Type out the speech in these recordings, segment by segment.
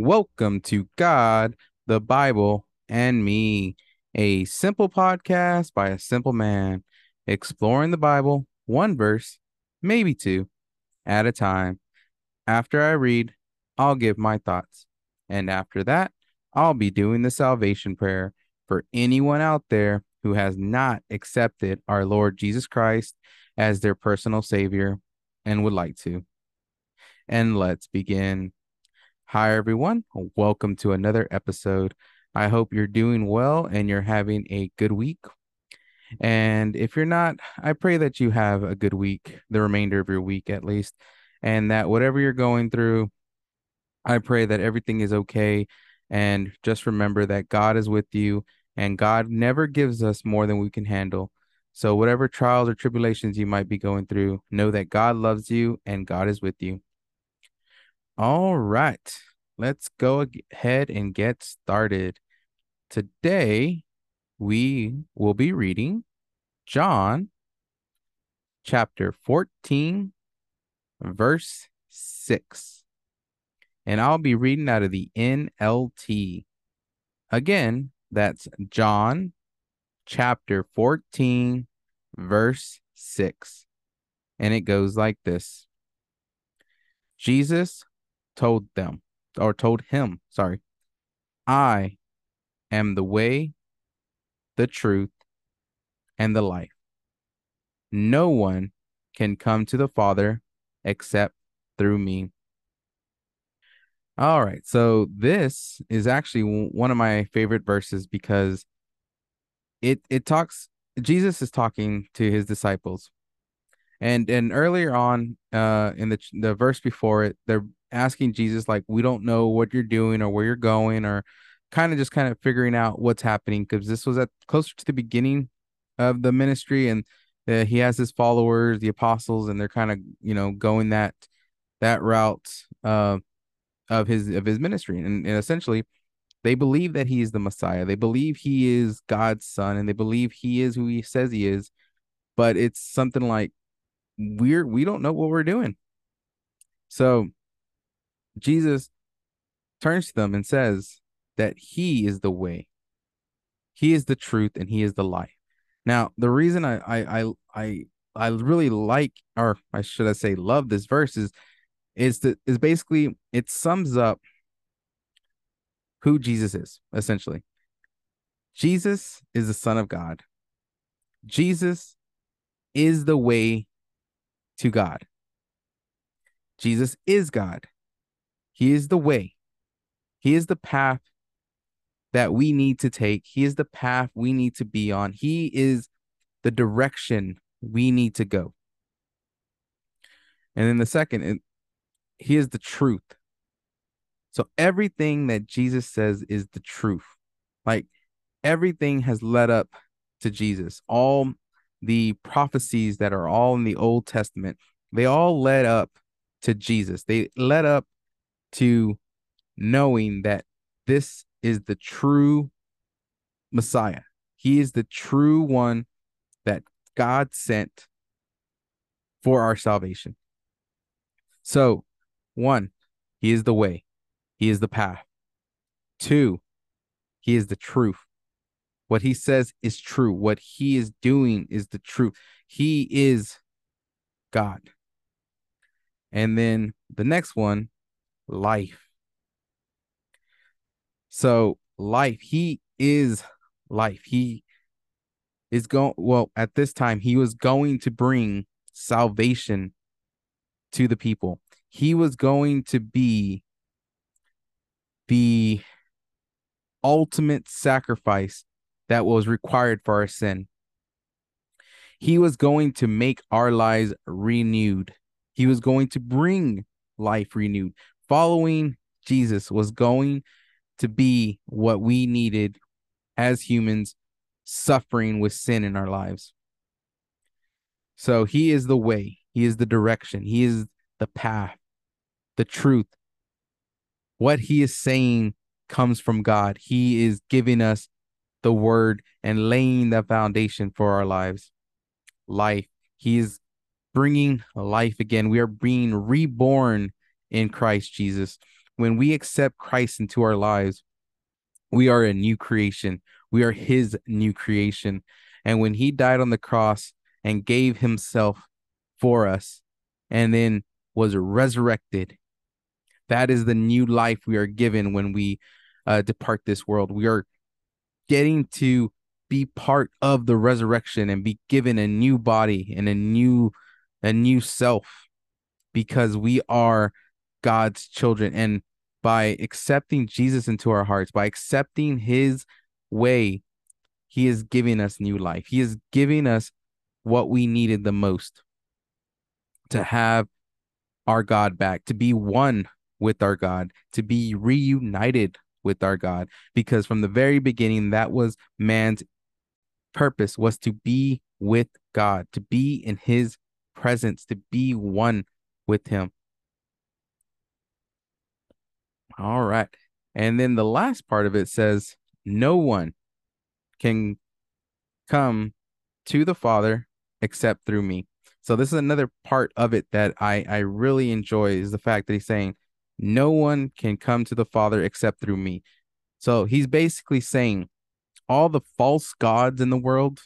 Welcome to God, the Bible, and Me, a simple podcast by a simple man, exploring the Bible one verse, maybe two, at a time. After I read, I'll give my thoughts. And after that, I'll be doing the salvation prayer for anyone out there who has not accepted our Lord Jesus Christ as their personal Savior and would like to. And let's begin. Hi, everyone. Welcome to another episode. I hope you're doing well and you're having a good week. And if you're not, I pray that you have a good week, the remainder of your week at least, and that whatever you're going through, I pray that everything is okay. And just remember that God is with you and God never gives us more than we can handle. So, whatever trials or tribulations you might be going through, know that God loves you and God is with you. All right, let's go ahead and get started. Today, we will be reading John chapter 14, verse 6. And I'll be reading out of the NLT. Again, that's John chapter 14, verse 6. And it goes like this Jesus told them, or told him, sorry, I am the way, the truth, and the life. No one can come to the Father except through me. All right. So this is actually one of my favorite verses because it it talks Jesus is talking to his disciples. And and earlier on uh in the the verse before it they're asking Jesus like we don't know what you're doing or where you're going or kind of just kind of figuring out what's happening because this was at closer to the beginning of the ministry and uh, he has his followers the apostles and they're kind of you know going that that route uh, of his of his ministry and, and essentially they believe that he is the messiah. They believe he is god's son and they believe he is who he says he is but it's something like we're we don't know what we're doing. So jesus turns to them and says that he is the way he is the truth and he is the life now the reason i i i i, I really like or i should i say love this verse is is that is basically it sums up who Jesus is essentially. Jesus is the son of God. Jesus is the way to God. Jesus is God. He is the way. He is the path that we need to take. He is the path we need to be on. He is the direction we need to go. And then the second, he is the truth. So everything that Jesus says is the truth. Like everything has led up to Jesus. All the prophecies that are all in the Old Testament, they all led up to Jesus. They led up to knowing that this is the true Messiah. He is the true one that God sent for our salvation. So one, he is the way, he is the path. Two, he is the truth. What he says is true. What he is doing is the truth. He is God. And then the next one, life. So, life, he is life. He is going, well, at this time, he was going to bring salvation to the people he was going to be the ultimate sacrifice that was required for our sin. He was going to make our lives renewed. He was going to bring life renewed. Following Jesus was going to be what we needed as humans suffering with sin in our lives. So he is the way, he is the direction, he is the path, the truth. What he is saying comes from God. He is giving us the word and laying the foundation for our lives. Life. He is bringing life again. We are being reborn in Christ Jesus. when we accept Christ into our lives, we are a new creation. We are his new creation. And when he died on the cross and gave himself for us and then was resurrected, that is the new life we are given when we uh, depart this world. We are getting to be part of the resurrection and be given a new body and a new a new self because we are God's children. And by accepting Jesus into our hearts by accepting his way he is giving us new life. He is giving us what we needed the most to have our God back to be one with our God to be reunited with our God. Because from the very beginning that was man's purpose was to be with God, to be in his presence, to be one with him. All right. And then the last part of it says, No one can come to the Father except through me. So this is another part of it that I, I really enjoy is the fact that he's saying, No one can come to the Father except through me. So he's basically saying all the false gods in the world,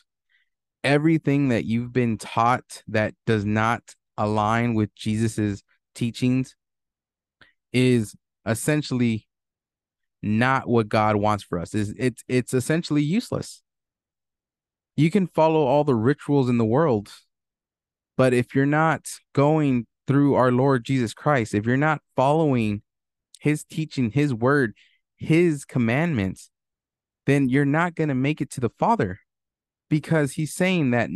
everything that you've been taught that does not align with Jesus's teachings is essentially not what God wants for us. Is it's it's essentially useless. You can follow all the rituals in the world, but if you're not going through our Lord Jesus Christ, if you're not following his teaching, his word, his commandments, then you're not going to make it to the Father because he's saying that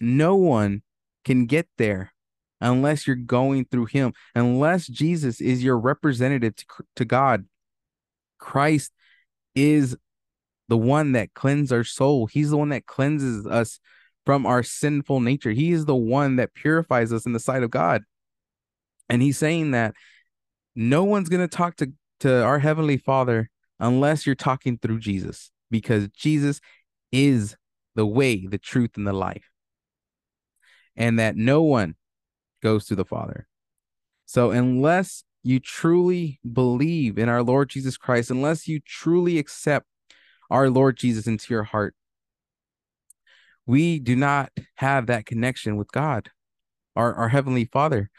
no one can get there unless you're going through him, unless Jesus is your representative to, to God. Christ is the one that cleanses our soul. He's the one that cleanses us from our sinful nature. He is the one that purifies us in the sight of God. And he's saying that no one's going to talk to, to our heavenly father unless you're talking through Jesus, because Jesus is the way, the truth, and the life. And that no one goes to the Father. So, unless you truly believe in our Lord Jesus Christ, unless you truly accept our Lord Jesus into your heart, we do not have that connection with God, our, our Heavenly Father.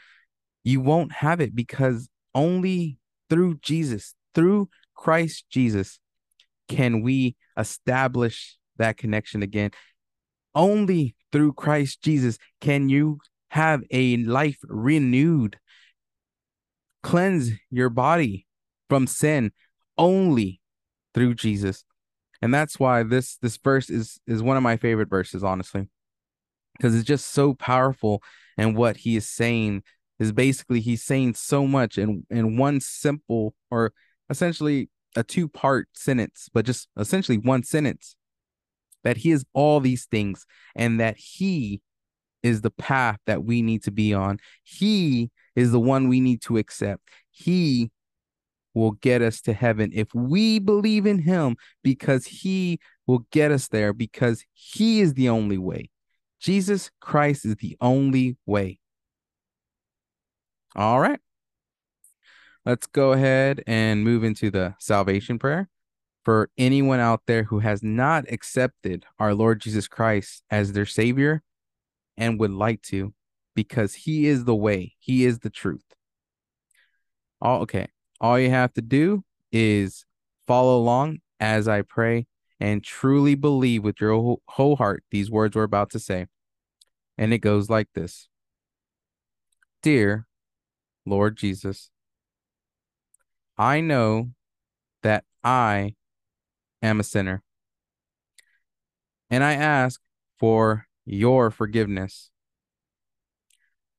You won't have it because only through Jesus, through Christ Jesus can we establish that connection again. Only through Christ Jesus can you have a life renewed. Cleanse your body from sin only through Jesus. And that's why this this verse is is one of my favorite verses honestly. Because it's just so powerful and what he is saying is basically he's saying so much in in one simple or essentially a two part sentence, but just essentially one sentence that he is all these things and that he is the path that we need to be on. He is the one we need to accept. He will get us to heaven if we believe in him because he will get us there because he is the only way. Jesus Christ is the only way. All right. Let's go ahead and move into the salvation prayer for anyone out there who has not accepted our Lord Jesus Christ as their Savior and would like to, because He is the way, He is the truth. All okay. All you have to do is follow along as I pray and truly believe with your whole heart these words we're about to say. And it goes like this Dear Lord Jesus, I know that I am a sinner. And I ask for your forgiveness.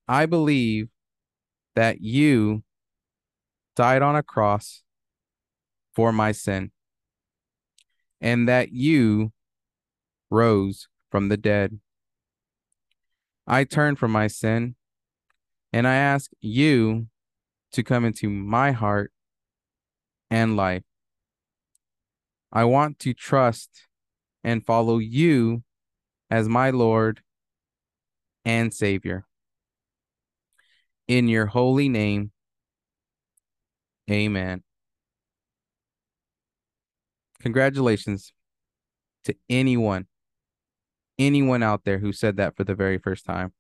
I believe that you died on a cross for my sin and that you rose from the dead. I turn from my sin and I ask you to come into my heart and life. I want to trust and follow you as my Lord and Savior. In your holy name, Amen. Congratulations to anyone, anyone out there who said that for the very first time.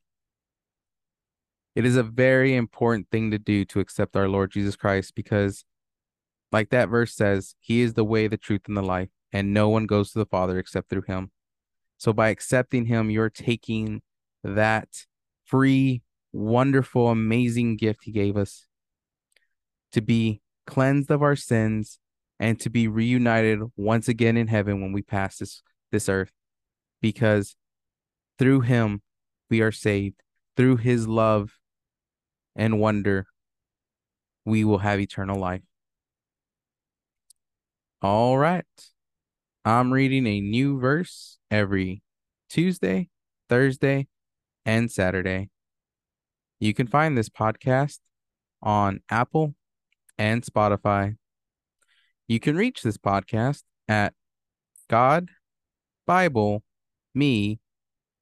It is a very important thing to do to accept our Lord Jesus Christ because, like that verse says, He is the way, the truth, and the life, and no one goes to the Father except through Him. So, by accepting Him, you're taking that free, wonderful, amazing gift He gave us to be cleansed of our sins and to be reunited once again in heaven when we pass this, this earth. Because through Him, we are saved. Through His love, and wonder, we will have eternal life. All right. I'm reading a new verse every Tuesday, Thursday, and Saturday. You can find this podcast on Apple and Spotify. You can reach this podcast at God Bible Me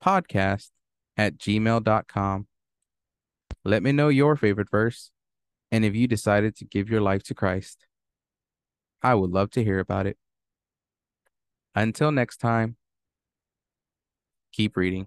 podcast at gmail.com. Let me know your favorite verse and if you decided to give your life to Christ. I would love to hear about it. Until next time, keep reading.